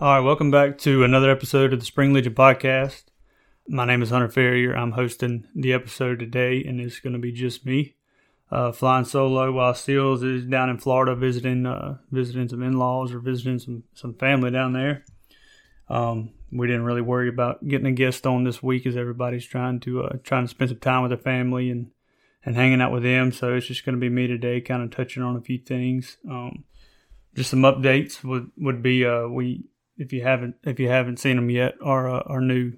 All right, welcome back to another episode of the Spring Legion podcast. My name is Hunter Farrior. I'm hosting the episode today, and it's going to be just me uh, flying solo while Sills is down in Florida visiting uh, visiting some in laws or visiting some some family down there. Um, we didn't really worry about getting a guest on this week as everybody's trying to uh, trying to spend some time with their family and and hanging out with them. So it's just going to be me today, kind of touching on a few things. Um, just some updates would would be uh, we if you haven't if you haven't seen them yet, our uh, our new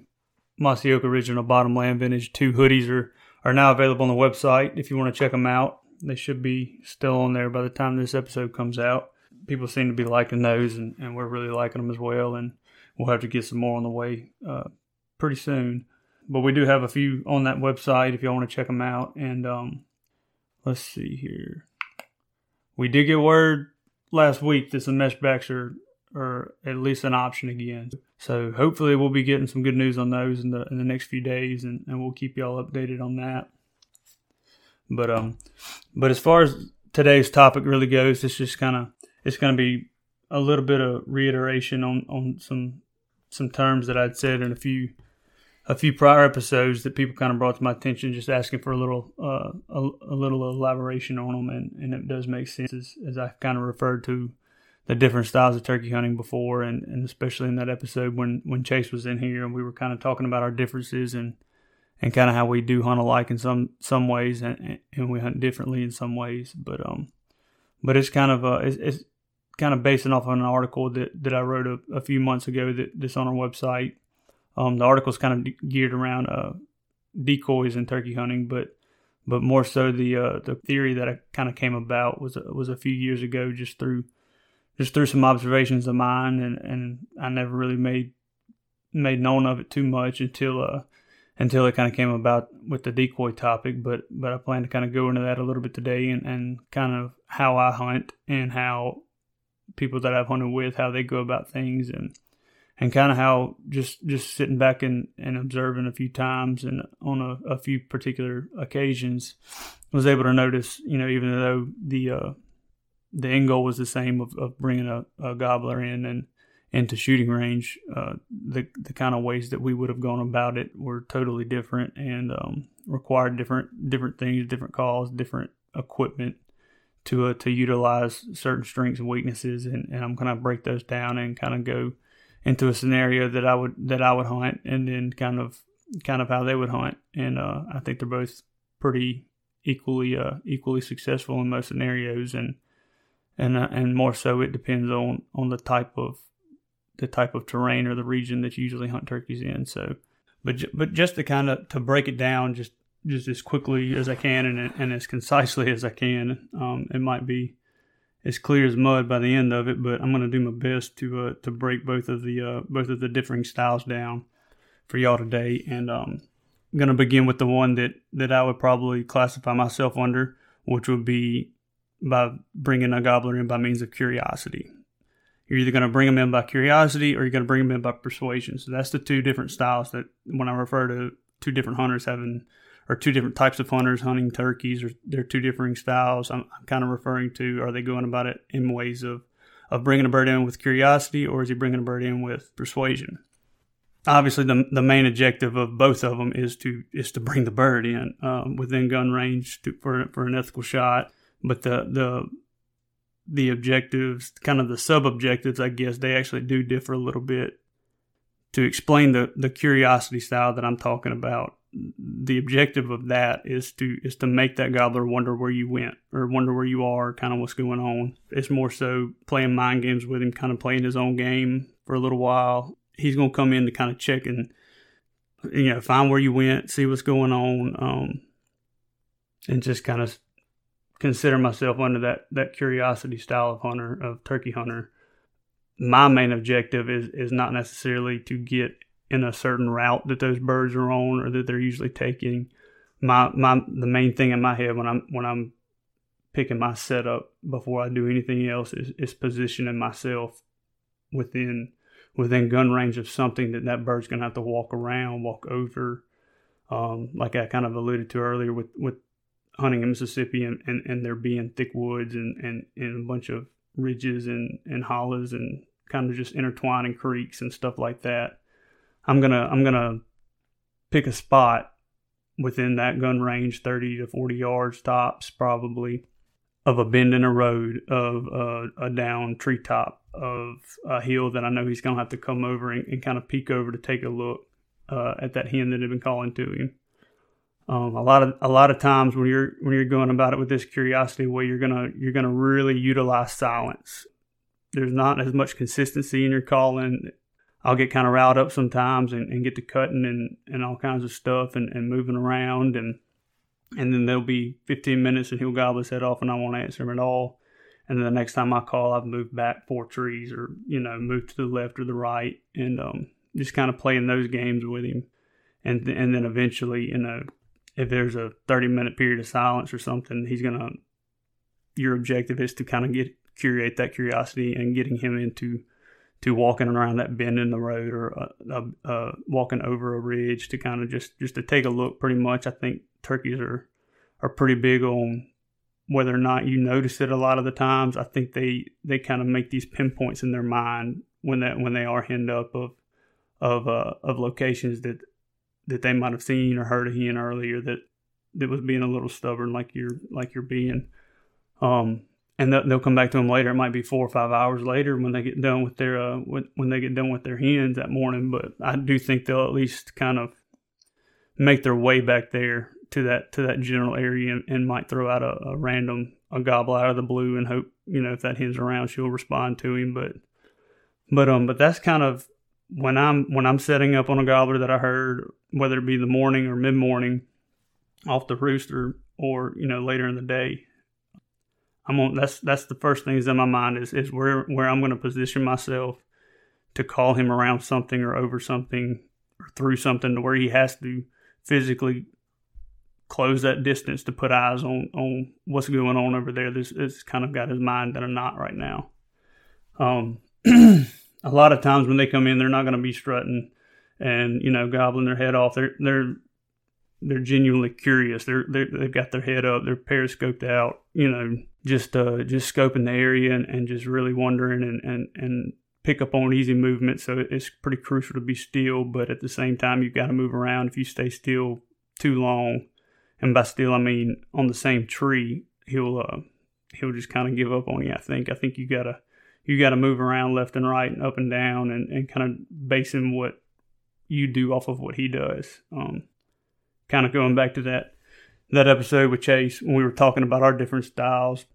Mossy Oak Original Bottomland Vintage two hoodies are are now available on the website. If you want to check them out, they should be still on there by the time this episode comes out. People seem to be liking those, and, and we're really liking them as well. And we'll have to get some more on the way uh, pretty soon. But we do have a few on that website if y'all want to check them out. And um, let's see here. We did get word last week that some mesh backs are, are at least an option again. So hopefully we'll be getting some good news on those in the in the next few days, and, and we'll keep y'all updated on that. But um, but as far as today's topic really goes, it's just kind of it's going to be a little bit of reiteration on on some some terms that I'd said in a few a few prior episodes that people kind of brought to my attention, just asking for a little uh, a, a, little elaboration on them, and, and it does make sense as, as I kind of referred to the different styles of turkey hunting before, and, and especially in that episode when when Chase was in here and we were kind of talking about our differences and and kind of how we do hunt alike in some some ways, and and we hunt differently in some ways. But um, but it's kind of uh, it's, it's kind of basing off of an article that that I wrote a, a few months ago that that's on our website. Um, the article is kind of geared around uh decoys and turkey hunting, but but more so the uh, the theory that I kind of came about was was a few years ago, just through just through some observations of mine, and, and I never really made made known of it too much until uh, until it kind of came about with the decoy topic. But but I plan to kind of go into that a little bit today and, and kind of how I hunt and how people that I've hunted with how they go about things and and kind of how just just sitting back and, and observing a few times and on a, a few particular occasions was able to notice you know even though the uh, the end goal was the same of, of bringing a, a gobbler in and into shooting range, uh, the the kind of ways that we would have gone about it were totally different and um, required different different things, different calls, different equipment to uh, to utilize certain strengths and weaknesses, and, and I'm gonna break those down and kind of go into a scenario that I would that I would hunt, and then kind of kind of how they would hunt, and uh, I think they're both pretty equally uh, equally successful in most scenarios, and and uh, and more so it depends on on the type of the type of terrain or the region that you usually hunt turkeys in. So, but but just to kind of to break it down, just just as quickly as I can and and as concisely as I can. Um, it might be as clear as mud by the end of it, but I'm going to do my best to uh, to break both of the uh, both of the differing styles down for y'all today. And um, I'm going to begin with the one that that I would probably classify myself under, which would be by bringing a gobbler in by means of curiosity. You're either going to bring them in by curiosity or you're going to bring them in by persuasion. So that's the two different styles that when I refer to two different hunters having or two different types of hunters hunting turkeys or they're two differing styles. I'm, I'm kind of referring to are they going about it in ways of of bringing a bird in with curiosity or is he bringing a bird in with persuasion? Obviously, the the main objective of both of them is to is to bring the bird in um, within gun range to, for for an ethical shot. But the the the objectives, kind of the sub objectives, I guess, they actually do differ a little bit. To explain the, the curiosity style that I'm talking about, the objective of that is to is to make that gobbler wonder where you went or wonder where you are, kind of what's going on. It's more so playing mind games with him, kind of playing his own game for a little while. He's gonna come in to kind of check and you know find where you went, see what's going on, um, and just kind of consider myself under that that curiosity style of hunter of turkey hunter. My main objective is is not necessarily to get in a certain route that those birds are on or that they're usually taking. My my the main thing in my head when I'm when I'm picking my setup before I do anything else is, is positioning myself within within gun range of something that that bird's gonna have to walk around, walk over. Um, like I kind of alluded to earlier with with hunting in Mississippi and, and, and there being thick woods and, and, and a bunch of ridges and, and hollows and kind of just intertwining creeks and stuff like that. I'm gonna I'm gonna pick a spot within that gun range, 30 to 40 yards tops, probably, of a bend in a road, of a, a down treetop, of a hill that I know he's going to have to come over and, and, kind of peek over to take a look uh, at that hen that had been calling to him. Um, a lot of a lot of times when you're when you're going about it with this curiosity way, you're gonna you're gonna really utilize silence. There's not as much consistency in your calling. I'll get kind of riled up sometimes and, and get to cutting and, and all kinds of stuff and, and moving around and and then there'll be 15 minutes and he'll gobble his head off and I won't answer him at all. And then the next time I call, I've moved back four trees or you know moved to the left or the right and um, just kind of playing those games with him. And th- and then eventually, you know, if there's a 30 minute period of silence or something, he's gonna. Your objective is to kind of get curate that curiosity and getting him into to walking around that bend in the road or uh, uh, walking over a ridge to kind of just just to take a look. Pretty much, I think turkeys are are pretty big on whether or not you notice it. A lot of the times, I think they they kind of make these pinpoints in their mind when that when they are henned up of of uh, of locations that that they might have seen or heard a hen earlier that that was being a little stubborn, like you're like you're being. Um, and they'll, come back to them later. It might be four or five hours later when they get done with their uh, when they get done with their hens that morning. But I do think they'll at least kind of make their way back there to that to that general area and, and might throw out a, a, random a gobble out of the blue and hope you know if that hen's around she'll respond to him. But but um but that's kind of when I'm when I'm setting up on a gobbler that I heard whether it be the morning or mid morning off the rooster or you know later in the day I'm on. That's that's the first thing is in my mind is is where where I'm going to position myself to call him around something or over something or through something to where he has to physically close that distance to put eyes on on what's going on over there. This it's kind of got his mind in a knot right now. Um, a lot of times when they come in, they're not going to be strutting and you know gobbling their head off. They're they're they're genuinely curious. They're, they have got their head up, they're periscoped out, you know, just uh, just scoping the area and, and just really wondering and, and, and pick up on easy movement. So it's pretty crucial to be still, but at the same time, you've got to move around. If you stay still too long, and by still I mean on the same tree, he'll uh, he'll just kind of give up on you. I think. I think you gotta you gotta move around left and right and up and down and, and kind of basing what you do off of what he does. Um, kind of going back to that that episode with Chase when we were talking about our different styles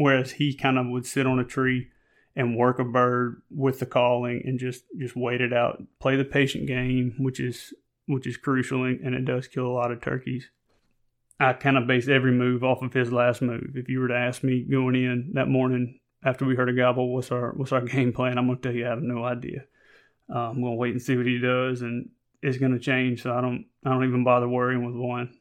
whereas he kind of would sit on a tree and work a bird with the calling and just just wait it out, play the patient game, which is which is crucial and it does kill a lot of turkeys. I kind of base every move off of his last move. If you were to ask me going in that morning after we heard a gobble, what's our what's our game plan? I'm gonna tell you I have no idea. Uh, I'm gonna wait and see what he does, and it's gonna change. So I don't I don't even bother worrying with one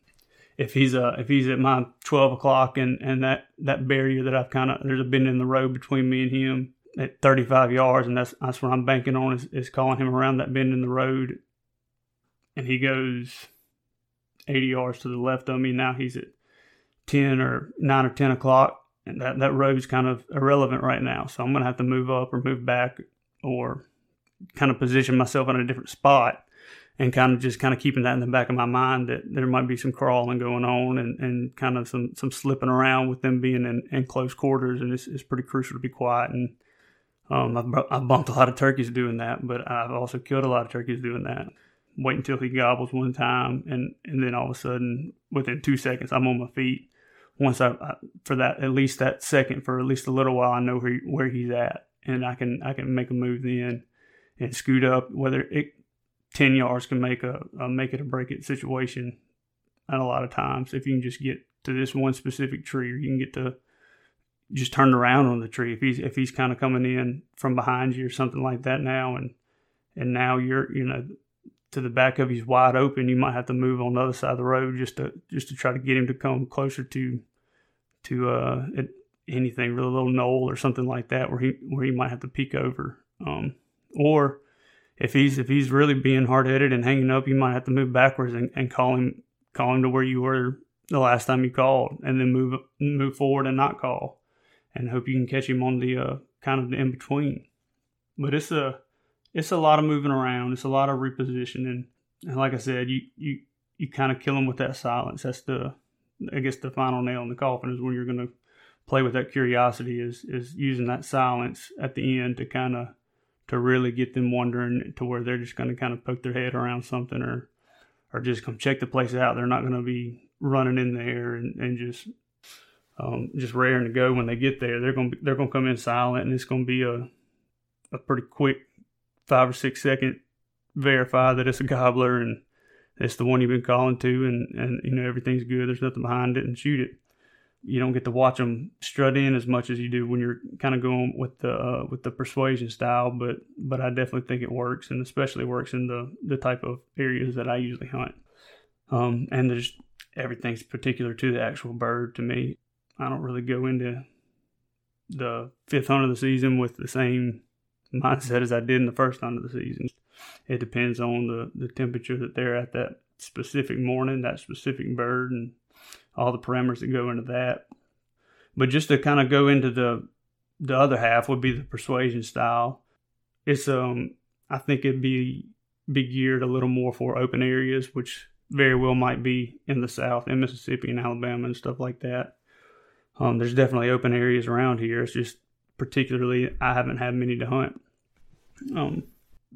if he's uh if he's at my twelve o'clock and and that that barrier that I've kind of there's a bend in the road between me and him at 35 yards, and that's that's what I'm banking on is, is calling him around that bend in the road, and he goes 80 yards to the left of me. Now he's at 10 or 9 or 10 o'clock, and that that road's kind of irrelevant right now. So I'm gonna have to move up or move back or kind of position myself in a different spot and kind of just kind of keeping that in the back of my mind that there might be some crawling going on and, and kind of some, some slipping around with them being in, in close quarters. And it's, it's pretty crucial to be quiet. And um, I've, I've bumped a lot of turkeys doing that, but I've also killed a lot of turkeys doing that. Wait until he gobbles one time, and, and then all of a sudden, within two seconds, I'm on my feet. Once I, I for that at least that second for at least a little while, I know where where he's at, and I can I can make a move then and scoot up. Whether it 10 yards can make a, a make it or break it situation and a lot of times if you can just get to this one specific tree or you can get to just turn around on the tree if he's if he's kind of coming in from behind you or something like that now and and now you're you know to the back of he's wide open you might have to move on the other side of the road just to just to try to get him to come closer to to uh anything really little knoll or something like that where he where he might have to peek over um or if he's if he's really being hard headed and hanging up, you might have to move backwards and, and call him call him to where you were the last time you called, and then move move forward and not call, and hope you can catch him on the uh, kind of the in between. but it's a it's a lot of moving around. It's a lot of repositioning, and like I said, you you you kind of kill them with that silence. That's the I guess the final nail in the coffin is when you're going to play with that curiosity is is using that silence at the end to kind of to really get them wondering to where they're just going to kind of poke their head around something or or just come check the place out. They're not going to be running in there and, and just um, just raring to go when they get there. They're going to be, they're to come in silent, and it's going to be a a pretty quick five or six second verify that it's a gobbler and it's the one you've been calling to, and and you know everything's good. There's nothing behind it, and shoot it. You don't get to watch them strut in as much as you do when you're kind of going with the uh, with the persuasion style, but but I definitely think it works, and especially works in the the type of areas that I usually hunt. Um, and there's everything's particular to the actual bird to me. I don't really go into the fifth hunt of the season with the same mindset as I did in the first hunt of the season. It depends on the, the temperature that they're at that specific morning, that specific bird, and all the parameters that go into that. But just to kind of go into the the other half would be the persuasion style. It's um I think it'd be be geared a little more for open areas, which very well might be in the South, in Mississippi and Alabama and stuff like that. Um, there's definitely open areas around here. It's just particularly I haven't had many to hunt. Um,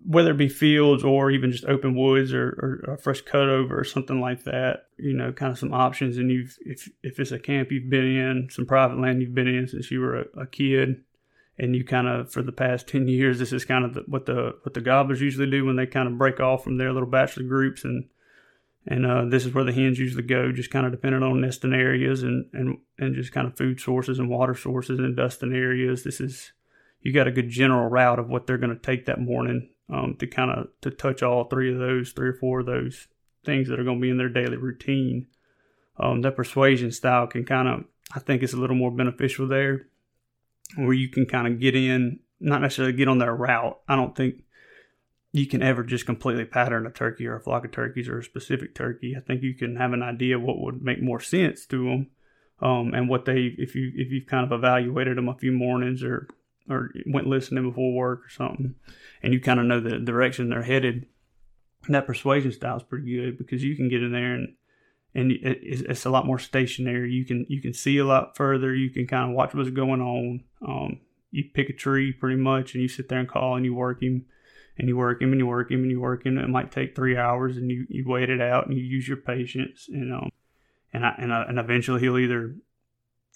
whether it be fields or even just open woods or, or, a fresh cutover or something like that, you know, kind of some options. And you've, if, if it's a camp you've been in, some private land you've been in since you were a, a kid, and you kind of, for the past 10 years, this is kind of the, what the, what the gobblers usually do when they kind of break off from their little bachelor groups. And, and, uh, this is where the hens usually go, just kind of depending on nesting areas and, and, and just kind of food sources and water sources and dusting areas. This is, you got a good general route of what they're going to take that morning um, to kind of to touch all three of those, three or four of those things that are going to be in their daily routine. Um, that persuasion style can kind of, I think, it's a little more beneficial there, where you can kind of get in, not necessarily get on their route. I don't think you can ever just completely pattern a turkey or a flock of turkeys or a specific turkey. I think you can have an idea what would make more sense to them, um, and what they, if you if you've kind of evaluated them a few mornings or or went listening before work or something, and you kind of know the direction they're headed. that persuasion style is pretty good because you can get in there and and it's a lot more stationary. You can you can see a lot further. You can kind of watch what's going on. Um, you pick a tree pretty much, and you sit there and call, and you work him, and you work him, and you work him, and you work him. It might take three hours, and you, you wait it out, and you use your patience, and um, and I, and I, and eventually he'll either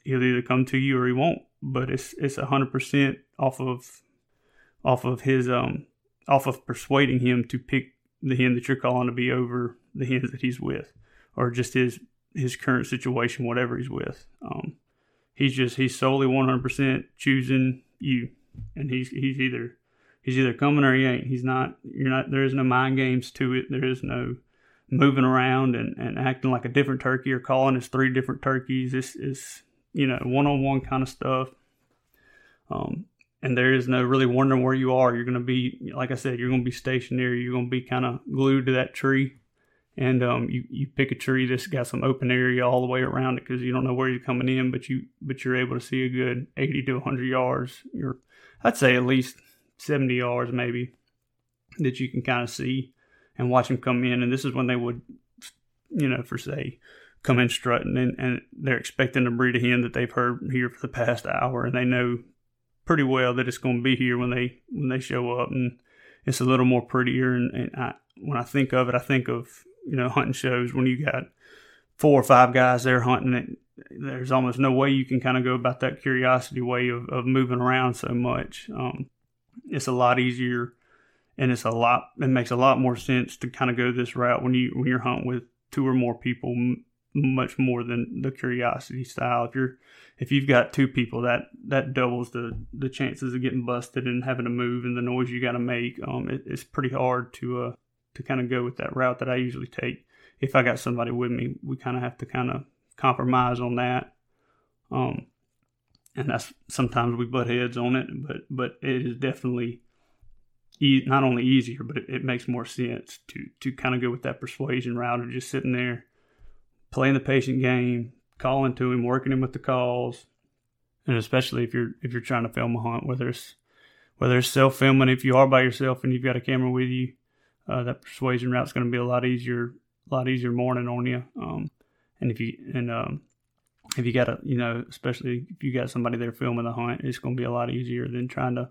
he'll either come to you or he won't but it's it's hundred percent off of off of his um off of persuading him to pick the hen that you're calling to be over the hens that he's with, or just his his current situation, whatever he's with. Um, he's just he's solely one hundred percent choosing you, and he's he's either he's either coming or he ain't. He's not. You're not. There is no mind games to it. There is no moving around and, and acting like a different turkey or calling as three different turkeys. This is you know, one on one kind of stuff. Um, and there is no really wondering where you are. You're going to be, like I said, you're going to be stationary. You're going to be kind of glued to that tree. And um, you, you pick a tree that's got some open area all the way around it because you don't know where you're coming in, but you but you're able to see a good 80 to 100 yards. You're, I'd say at least 70 yards maybe that you can kind of see and watch them come in. And this is when they would, you know, for say come in strutting and, and they're expecting to breed a hen that they've heard here for the past hour and they know pretty well that it's going to be here when they when they show up and it's a little more prettier and, and I, when I think of it I think of you know hunting shows when you got four or five guys there hunting it there's almost no way you can kind of go about that curiosity way of, of moving around so much. Um, it's a lot easier and it's a lot it makes a lot more sense to kind of go this route when you when you're hunting with two or more people much more than the curiosity style. If you're if you've got two people, that that doubles the the chances of getting busted and having to move and the noise you got to make. Um, it, it's pretty hard to uh to kind of go with that route that I usually take. If I got somebody with me, we kind of have to kind of compromise on that. Um, and that's sometimes we butt heads on it, but but it is definitely e- not only easier, but it, it makes more sense to to kind of go with that persuasion route of just sitting there playing the patient game, calling to him, working him with the calls, and especially if you're if you're trying to film a hunt, whether it's whether it's self filming, if you are by yourself and you've got a camera with you, uh, that persuasion route is going to be a lot easier, a lot easier morning on you. Um, and if you and um, if you got a you know especially if you got somebody there filming the hunt, it's going to be a lot easier than trying to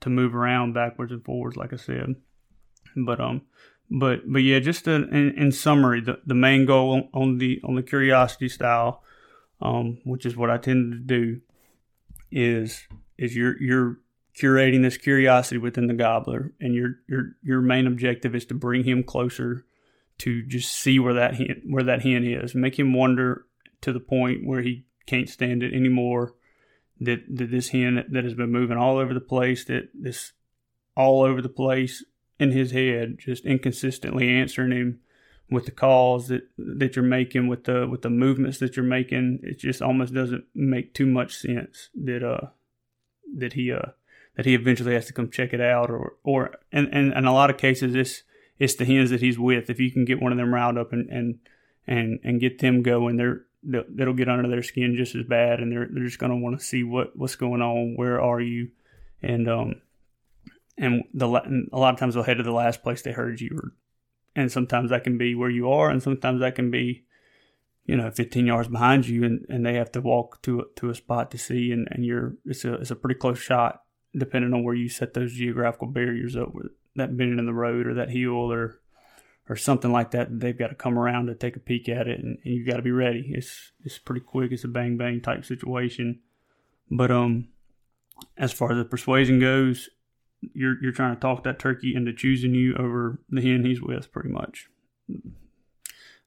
to move around backwards and forwards, like I said. But um, but but yeah, just in, in summary, the, the main goal on the on the curiosity style, um, which is what I tend to do, is is you're you're curating this curiosity within the gobbler, and your your your main objective is to bring him closer to just see where that hen, where that hen is, make him wonder to the point where he can't stand it anymore. That that this hen that has been moving all over the place, that this all over the place in his head, just inconsistently answering him with the calls that that you're making, with the with the movements that you're making. It just almost doesn't make too much sense that uh that he uh that he eventually has to come check it out or or and and in a lot of cases it's it's the hens that he's with. If you can get one of them riled up and and and and get them going, they're that'll get under their skin just as bad, and they're they're just gonna want to see what what's going on. Where are you? And um and the and a lot of times they'll head to the last place they heard you, or, and sometimes that can be where you are, and sometimes that can be you know 15 yards behind you, and, and they have to walk to to a spot to see, and, and you're it's a it's a pretty close shot depending on where you set those geographical barriers up with that bend in the road or that hill or or something like that, they've got to come around to take a peek at it, and, and you've got to be ready. It's it's pretty quick. It's a bang bang type situation. But um, as far as the persuasion goes, you're you're trying to talk that turkey into choosing you over the hen he's with, pretty much.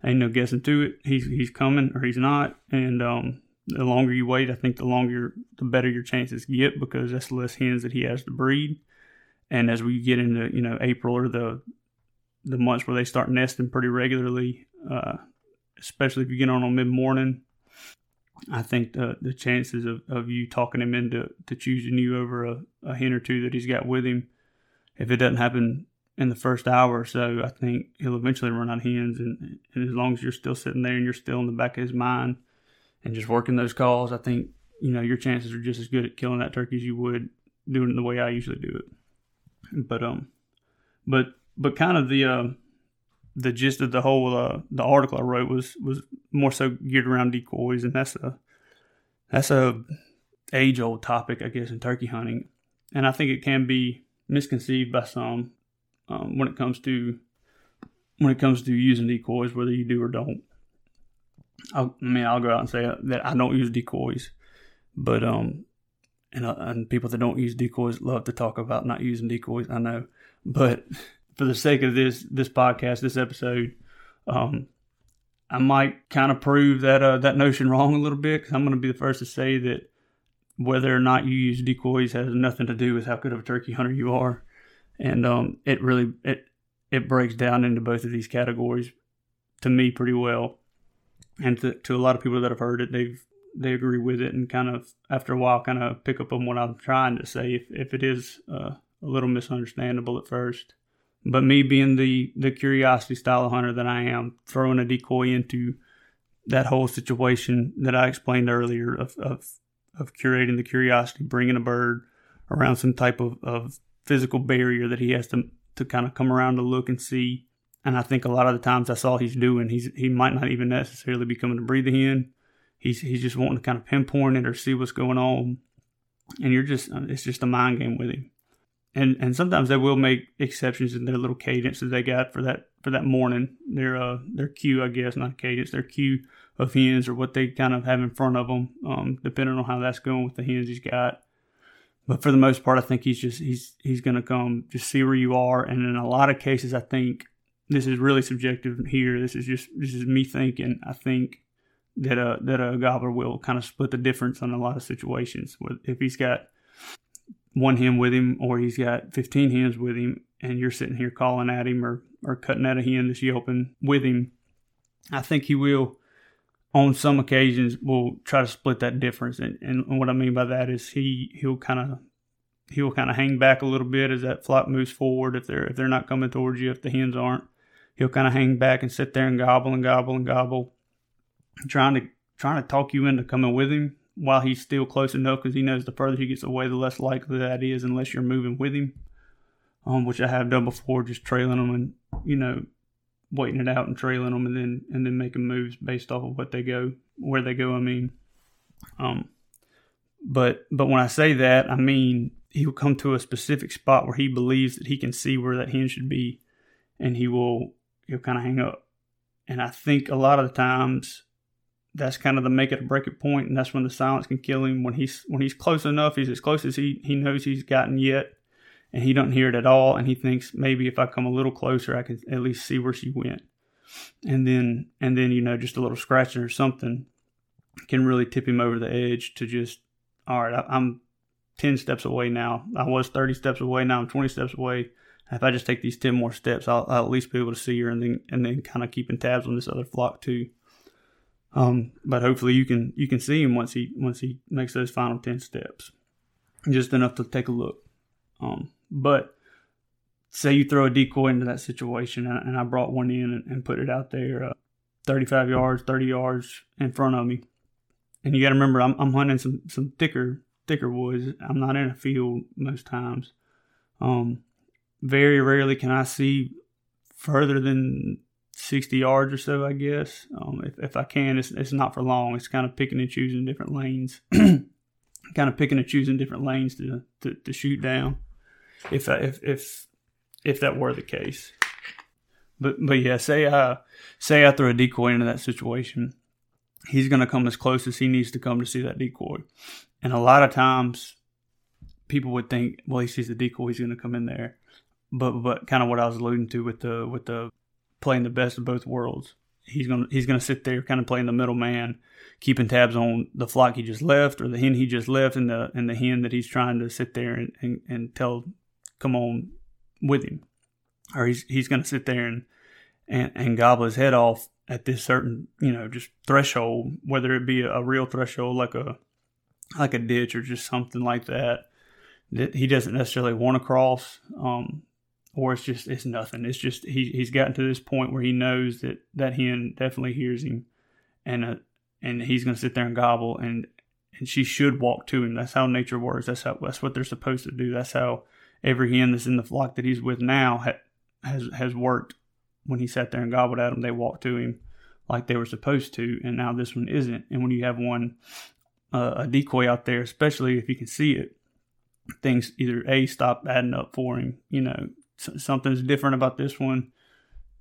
Ain't no guessing to it. He's he's coming or he's not, and um, the longer you wait, I think the longer the better your chances get because that's less hens that he has to breed. And as we get into you know April or the the months where they start nesting pretty regularly, uh, especially if you get on on mid morning, I think the the chances of, of you talking him into to choosing you over a, a hen or two that he's got with him, if it doesn't happen in the first hour or so, I think he'll eventually run out of hens. And, and as long as you're still sitting there and you're still in the back of his mind and just working those calls, I think you know your chances are just as good at killing that turkey as you would doing it the way I usually do it. But um, but but kind of the uh, the gist of the whole uh, the article I wrote was was more so geared around decoys, and that's a that's a age old topic, I guess, in turkey hunting, and I think it can be misconceived by some um, when it comes to when it comes to using decoys, whether you do or don't. I'll, I mean, I'll go out and say that I don't use decoys, but um, and uh, and people that don't use decoys love to talk about not using decoys. I know, but for the sake of this this podcast, this episode, um, I might kind of prove that uh, that notion wrong a little bit. Cause I'm going to be the first to say that whether or not you use decoys has nothing to do with how good of a turkey hunter you are, and um, it really it it breaks down into both of these categories to me pretty well, and to, to a lot of people that have heard it, they've they agree with it, and kind of after a while, kind of pick up on what I'm trying to say if if it is uh, a little misunderstandable at first. But me being the the curiosity style hunter that I am, throwing a decoy into that whole situation that I explained earlier of of, of curating the curiosity, bringing a bird around some type of, of physical barrier that he has to to kind of come around to look and see. And I think a lot of the times I saw he's doing, he's he might not even necessarily be coming to breed the hen. He's he's just wanting to kind of pinpoint it or see what's going on. And you're just it's just a mind game with him and and sometimes they will make exceptions in their little cadence that they got for that for that morning. Their uh their queue, I guess, not cadence, their queue of hens or what they kind of have in front of them, um, depending on how that's going with the hens he's got. But for the most part, I think he's just he's he's to come just see where you are, and in a lot of cases, I think this is really subjective here. This is just this is me thinking. I think that a that a gobbler will kind of split the difference on a lot of situations. If he's got one hen with him or he's got 15 hens with him and you're sitting here calling at him or, or cutting at a hen that's yelping with him, I think he will, on some occasions, will try to split that difference. And, and what I mean by that is he, he'll kind of he'll kind of hang back a little bit as that flock moves forward. If they're if they're not coming towards you, if the hens aren't, he'll kind of hang back and sit there and gobble and gobble and gobble, trying to trying to talk you into coming with him while he's still close enough because he knows the further he gets away, the less likely that is unless you're moving with him. Um, which I have done before, just trailing them and you know waiting it out and trailing them and then and then making moves based off of what they go where they go. I mean, um, but but when I say that, I mean he'll come to a specific spot where he believes that he can see where that hen should be, and he will he'll kind of hang up. And I think a lot of the times that's kind of the make it or break it point, and that's when the silence can kill him. When he's when he's close enough, he's as close as he he knows he's gotten yet, and he don't hear it at all, and he thinks maybe if I come a little closer, I can at least see where she went, and then and then you know just a little scratching or something can really tip him over the edge to just all right, I, I'm ten steps away now. I was thirty steps away, now I'm twenty steps away. If I just take these ten more steps, I'll, I'll at least be able to see her, and then and then kind of keeping tabs on this other flock too. Um, but hopefully you can you can see him once he once he makes those final ten steps, just enough to take a look. Um, but say you throw a decoy into that situation, and, and I brought one in and, and put it out there, uh, 35 yards, 30 yards in front of me, and you got to remember I'm, I'm hunting some some thicker thicker woods. I'm not in a field most times. Um, very rarely can I see further than 60 yards or so, I guess. Um, if, if I can, it's, it's not for long. It's kind of picking and choosing different lanes, kind of picking and choosing different lanes to, to, to shoot down. If, I, if, if, if that were the case. But, but yeah, say I, say I throw a decoy into that situation he's going to come as close as he needs to come to see that decoy. And a lot of times, people would think, well, he sees the decoy, he's going to come in there. But but kind of what I was alluding to with the with the playing the best of both worlds. He's gonna he's gonna sit there, kind of playing the middleman, keeping tabs on the flock he just left or the hen he just left, and the and the hen that he's trying to sit there and, and, and tell, come on, with him, or he's he's gonna sit there and and, and gobble his head off at this certain you know just threshold whether it be a, real threshold like a like a ditch or just something like that that he doesn't necessarily want to cross um, or it's just it's nothing it's just he, he's gotten to this point where he knows that that hen definitely hears him and uh, and he's to sit there and gobble and and she should walk to him that's how nature works that's how that's what they're supposed to do that's how every hen that's in the flock that he's with now ha, has has worked when he sat there and gobbled at him, they walked to him like they were supposed to, and now this one isn't. And when you have one uh, a decoy out there, especially if you can see it, things either a stop adding up for him. You know, something's different about this one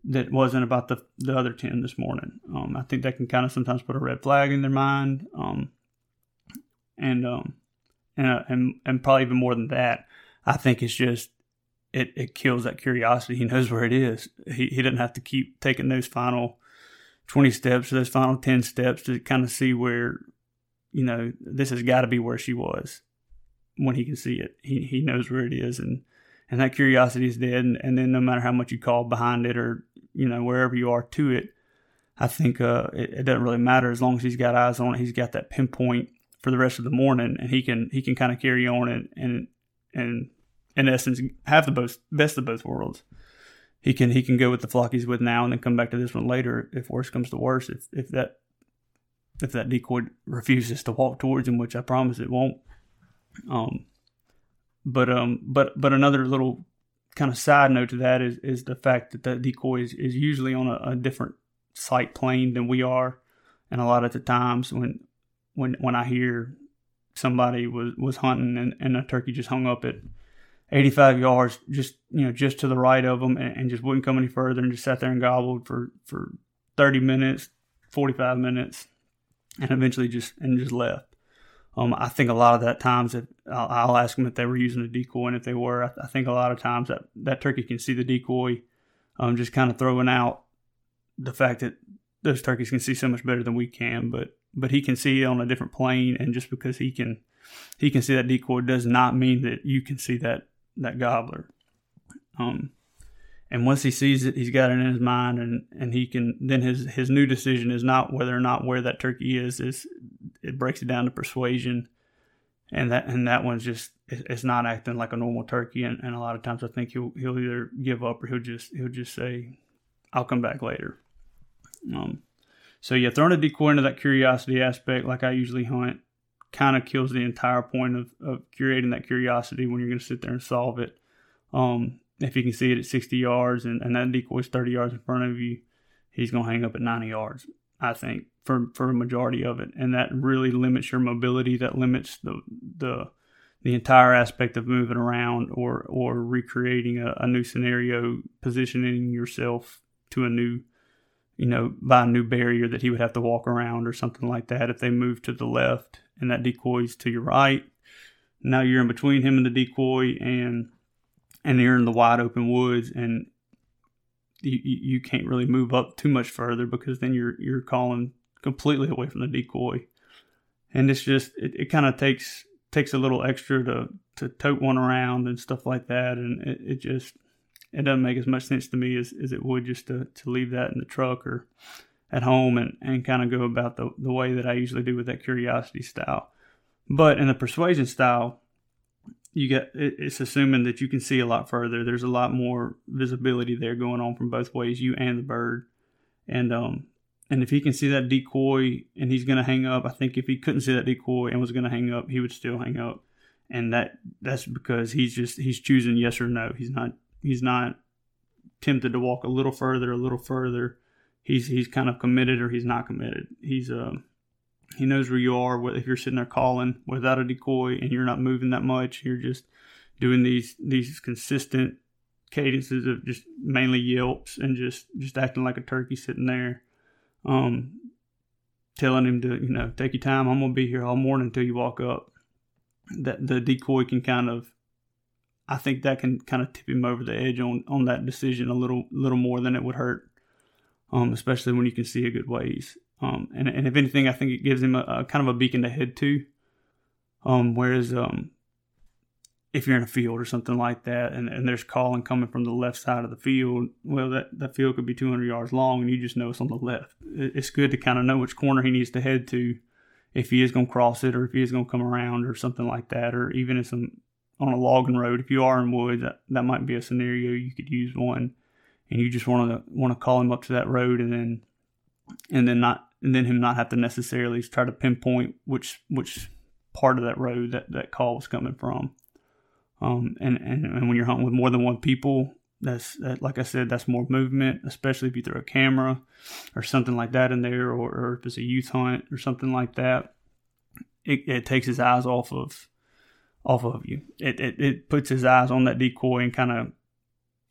that wasn't about the the other ten this morning. Um, I think that can kind of sometimes put a red flag in their mind. Um, and um, and, uh, and and probably even more than that, I think it's just it, it kills that curiosity. He knows where it is. He, he doesn't have to keep taking those final 20 steps, or those final 10 steps to kind of see where, you know, this has got to be where she was when he can see it. He, he knows where it is. And, and that curiosity is dead. And, and then no matter how much you call behind it or, you know, wherever you are to it, I think uh, it, it doesn't really matter as long as he's got eyes on it. He's got that pinpoint for the rest of the morning, and he can he can kind of carry on and and and in essence have the best of both worlds. He can he can go with the flock he's with now and then come back to this one later if worse comes to worse. If if that if that decoy refuses to walk towards him, which I promise it won't. Um, but um, but but another little kind of side note to that is is the fact that the decoy is, is usually on a, a different sight plane than we are, and a lot of the times when when when I hear somebody was was hunting and, and a turkey just hung up at 85 yards, just you know, just to the right of them, and, and, just wouldn't come any further, and just sat there and gobbled for for 30 minutes, 45 minutes, and eventually just and just left. Um, I think a lot of that times that I'll, I'll, ask them if they were using a decoy, and if they were, I, I, think a lot of times that that turkey can see the decoy, um, just kind of throwing out the fact that those turkeys can see so much better than we can, but but he can see it on a different plane, and just because he can he can see that decoy does not mean that you can see that that gobbler. Um, and once he sees it, he's got it in his mind, and, and he can then his his new decision is not whether or not where that turkey is. Is it breaks it down to persuasion, and that and that one's just it's not acting like a normal turkey. And, and a lot of times I think he'll he'll either give up or he'll just he'll just say, "I'll come back later." Um, so yeah, throwing a decoy into that curiosity aspect, like I usually hunt, kind of kills the entire point of, of curating that curiosity when you're going to sit there and solve it. Um, if you can see it at 60 yards and, and that decoy's 30 yards in front of you, he's going to hang up at 90 yards, I think, for, for a majority of it. And that really limits your mobility. That limits the, the, the entire aspect of moving around or, or recreating a, a new scenario, positioning yourself to a new, you know, by a new barrier that he would have to walk around or something like that. If they move to the left and that decoy's to your right, now you're in between him and the decoy and and you're in the wide open woods and you, you can't really move up too much further because then you're you're calling completely away from the decoy and it's just it, it kind of takes takes a little extra to to tote one around and stuff like that and it, it just it doesn't make as much sense to me as, as it would just to, to leave that in the truck or at home and, and kind of go about the, the way that I usually do with that curiosity style. But in the persuasion style, you get it's assuming that you can see a lot further. There's a lot more visibility there going on from both ways, you and the bird. And um and if he can see that decoy and he's gonna hang up, I think if he couldn't see that decoy and was gonna hang up, he would still hang up. And that that's because he's just he's choosing yes or no. He's not he's not tempted to walk a little further, a little further. He's he's kind of committed or he's not committed. He's um he knows where you are. If you're sitting there calling without a decoy and you're not moving that much, you're just doing these these consistent cadences of just mainly yelps and just just acting like a turkey sitting there, um, telling him to you know take your time. I'm gonna be here all morning until you walk up. That the decoy can kind of, I think that can kind of tip him over the edge on on that decision a little little more than it would hurt, um, especially when you can see a good ways. Um, and, and if anything, I think it gives him a, a kind of a beacon to head to. Um, whereas um, if you're in a field or something like that, and, and there's calling coming from the left side of the field, well, that, that field could be 200 yards long, and you just know it's on the left. It's good to kind of know which corner he needs to head to if he is going to cross it or if he is going to come around or something like that, or even in some on a logging road. If you are in woods, that, that might be a scenario you could use one, and you just want to want to call him up to that road and then and then not and then him not have to necessarily try to pinpoint which which part of that road that that call was coming from. Um, and, and and when you're hunting with more than one people, that's that, like I said, that's more movement, especially if you throw a camera or something like that in there, or, or if it's a youth hunt or something like that. It, it takes his eyes off of off of you. It, it it puts his eyes on that decoy and kind of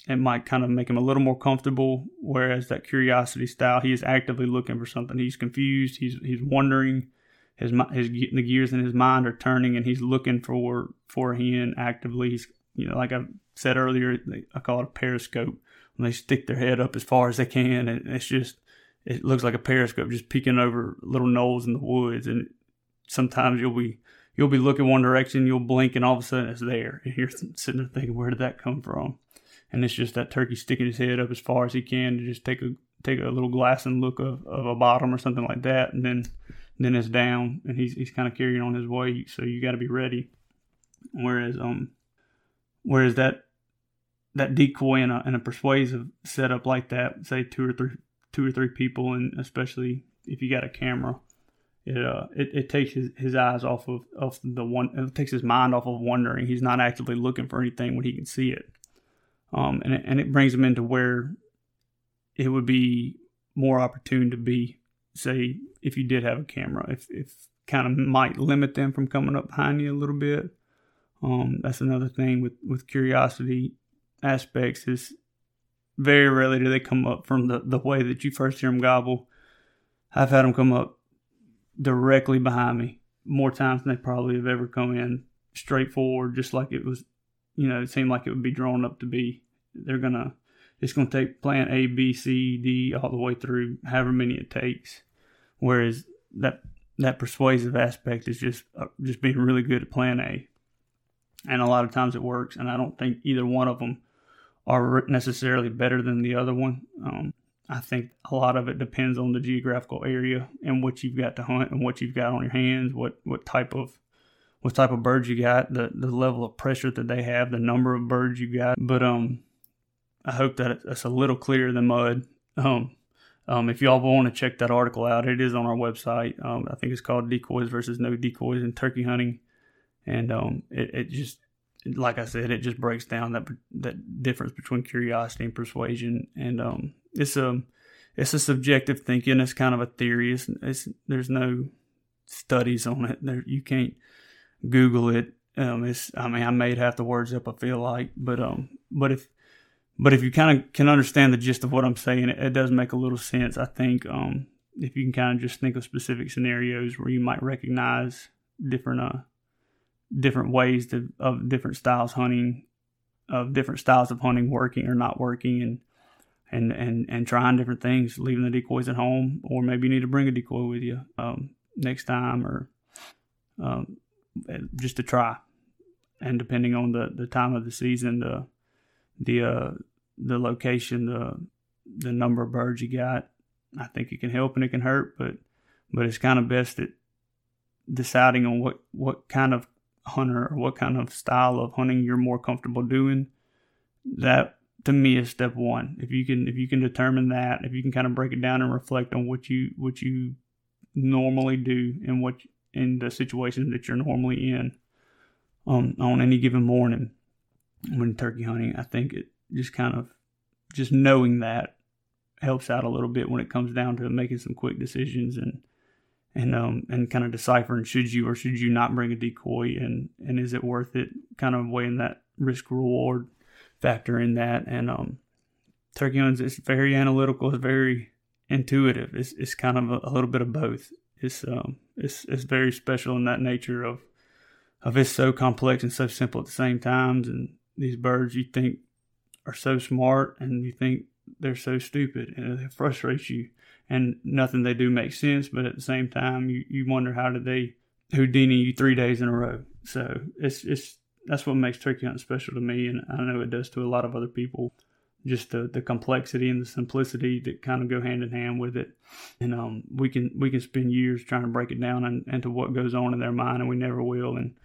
it might kind of make him a little more comfortable. Whereas that curiosity style, he is actively looking for something. He's confused. He's he's wondering. His his the gears in his mind are turning, and he's looking for for hen actively. He's you know like I said earlier, I call it a periscope. When they stick their head up as far as they can, and it's just it looks like a periscope just peeking over little knolls in the woods. And sometimes you'll be you'll be looking one direction, you'll blink, and all of a sudden it's there, and you're sitting there thinking, where did that come from? And it's just that turkey sticking his head up as far as he can to just take a take a little glass and look of, of a bottom or something like that, and then then it's down, and he's he's kind of carrying on his way. So you got to be ready. Whereas um, whereas that that decoy in a, in a persuasive setup like that, say two or three two or three people, and especially if you got a camera, it uh it, it takes his, his eyes off of off the one it takes his mind off of wondering. He's not actively looking for anything when he can see it um, and it, and it brings them into where it would be more opportune to be, say, if you did have a camera, if if kind of might limit them from coming up behind you a little bit. Um, that's another thing with with curiosity aspects is very rarely do they come up from the, the way that you first hear them gobble. I've had them come up directly behind me more times than they probably have ever come in straight forward, just like it was, you know, it seemed like it would be drawn up to be they're gonna it's gonna take plan A, B, C, D all the way through, however many it takes. Whereas that that persuasive aspect is just uh, just being really good at plan A, and a lot of times it works. And I don't think either one of them are necessarily better than the other one. Um, I think a lot of it depends on the geographical area and what you've got to hunt and what you've got on your hands, what what type of what type of birds you got, the the level of pressure that they have, the number of birds you got. But um, I hope that it's a little clearer than mud. Um, Um, if y'all want to check that article out, it is on our website. Um, I think it's called Decoys versus No Decoys in Turkey Hunting. And um, it, it just, like I said, it just breaks down that that difference between curiosity and persuasion. And um, it's a it's a subjective thinking. It's kind of a theory. It's, it's there's no studies on it. There, you can't Google it. Um, it's I mean I made half the words up. I feel like, but um, but if but if you kind of can understand the gist of what I'm saying, it, it does make a little sense. I think um, if you can kind of just think of specific scenarios where you might recognize different uh different ways to, of different styles hunting, of different styles of hunting working or not working, and and and and trying different things, leaving the decoys at home, or maybe you need to bring a decoy with you um, next time, or um, just to try. And depending on the, the time of the season, the the uh, the location, the the number of birds you got, I think it can help and it can hurt, but but it's kind of best at deciding on what what kind of hunter or what kind of style of hunting you're more comfortable doing. That to me is step one. If you can if you can determine that, if you can kind of break it down and reflect on what you what you normally do and what in the situations that you're normally in um, on any given morning when turkey hunting, I think it just kind of just knowing that helps out a little bit when it comes down to making some quick decisions and and um and kind of deciphering should you or should you not bring a decoy and and is it worth it kind of weighing that risk reward factor in that. And um, turkey hunting is very analytical. It's very intuitive. It's it's kind of a, a, little bit of both. It's um it's it's very special in that nature of of it's so complex and so simple at the same times. And these birds you think are so smart, and you think they're so stupid, and it frustrates you. And nothing they do makes sense, but at the same time, you, you wonder how did they Houdini you three days in a row. So it's it's that's what makes turkey hunting special to me, and I know it does to a lot of other people. Just the, the complexity and the simplicity that kind of go hand in hand with it, and um, we can we can spend years trying to break it down and, into what goes on in their mind, and we never will. And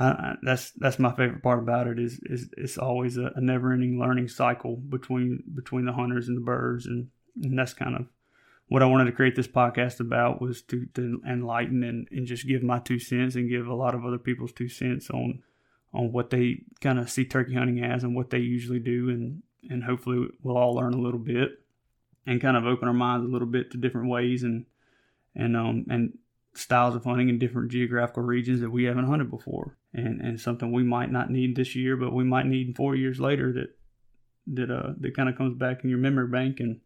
I, that's that's my favorite part about it is is it's always a, a never ending learning cycle between between the hunters and the birds, and, and that's kind of what I wanted to create this podcast about was to, to enlighten and, and just give my two cents and give a lot of other people's two cents on on what they kind of see turkey hunting as and what they usually do, and and hopefully we'll all learn a little bit and kind of open our minds a little bit to different ways and and um and styles of hunting in different geographical regions that we haven't hunted before, and and something we might not need this year, but we might need four years later that that uh that kind of comes back in your memory bank and.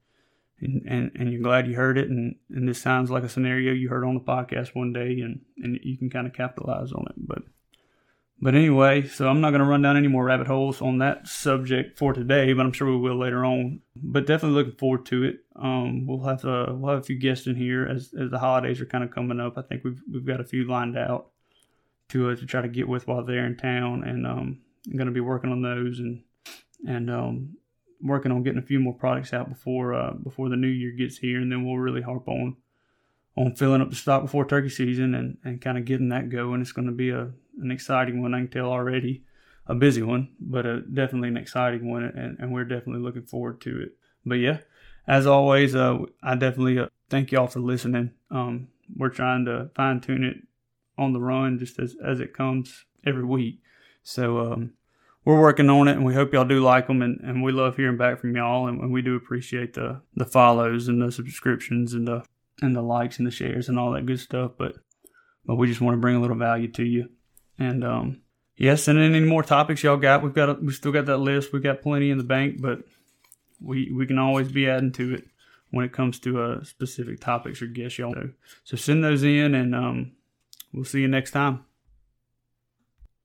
And, and, and you're glad you heard it and, and this sounds like a scenario you heard on the podcast one day and, and you can kind of capitalize on it but but anyway, so I'm not going to run down any more rabbit holes on that subject for today, but I'm sure we will later on. But definitely looking forward to it. Um, we'll have to, we'll have a few guests in here as, as the holidays are kind of coming up. I think we've we've got a few lined out to uh, to try to get with while they're in town, and um, I'm going to be working on those and and um, working on getting a few more products out before uh, before the new year gets here, and then we'll really harp on on filling up the stock before turkey season and, and kind of getting that going. It's going to be a an exciting one. I can tell already, a busy one, but a, definitely an exciting one, and, and we're definitely looking forward to it. But yeah, as always, uh, I definitely uh, thank y'all for listening. Um, we're trying to fine tune it on the run just as, as it comes every week. So um, we're working on it, and we hope y'all do like them, and, and we love hearing back from y'all, and, and we do appreciate the the follows and the subscriptions and the and the likes and the shares and all that good stuff. But but we just want to bring a little value to you. And um, yeah, send in any more topics y'all got. We've got we still got that list. We've got plenty in the bank, but we we can always be adding to it when it comes to uh, specific topics or guests y'all know. So send those in, and um, we'll see you next time.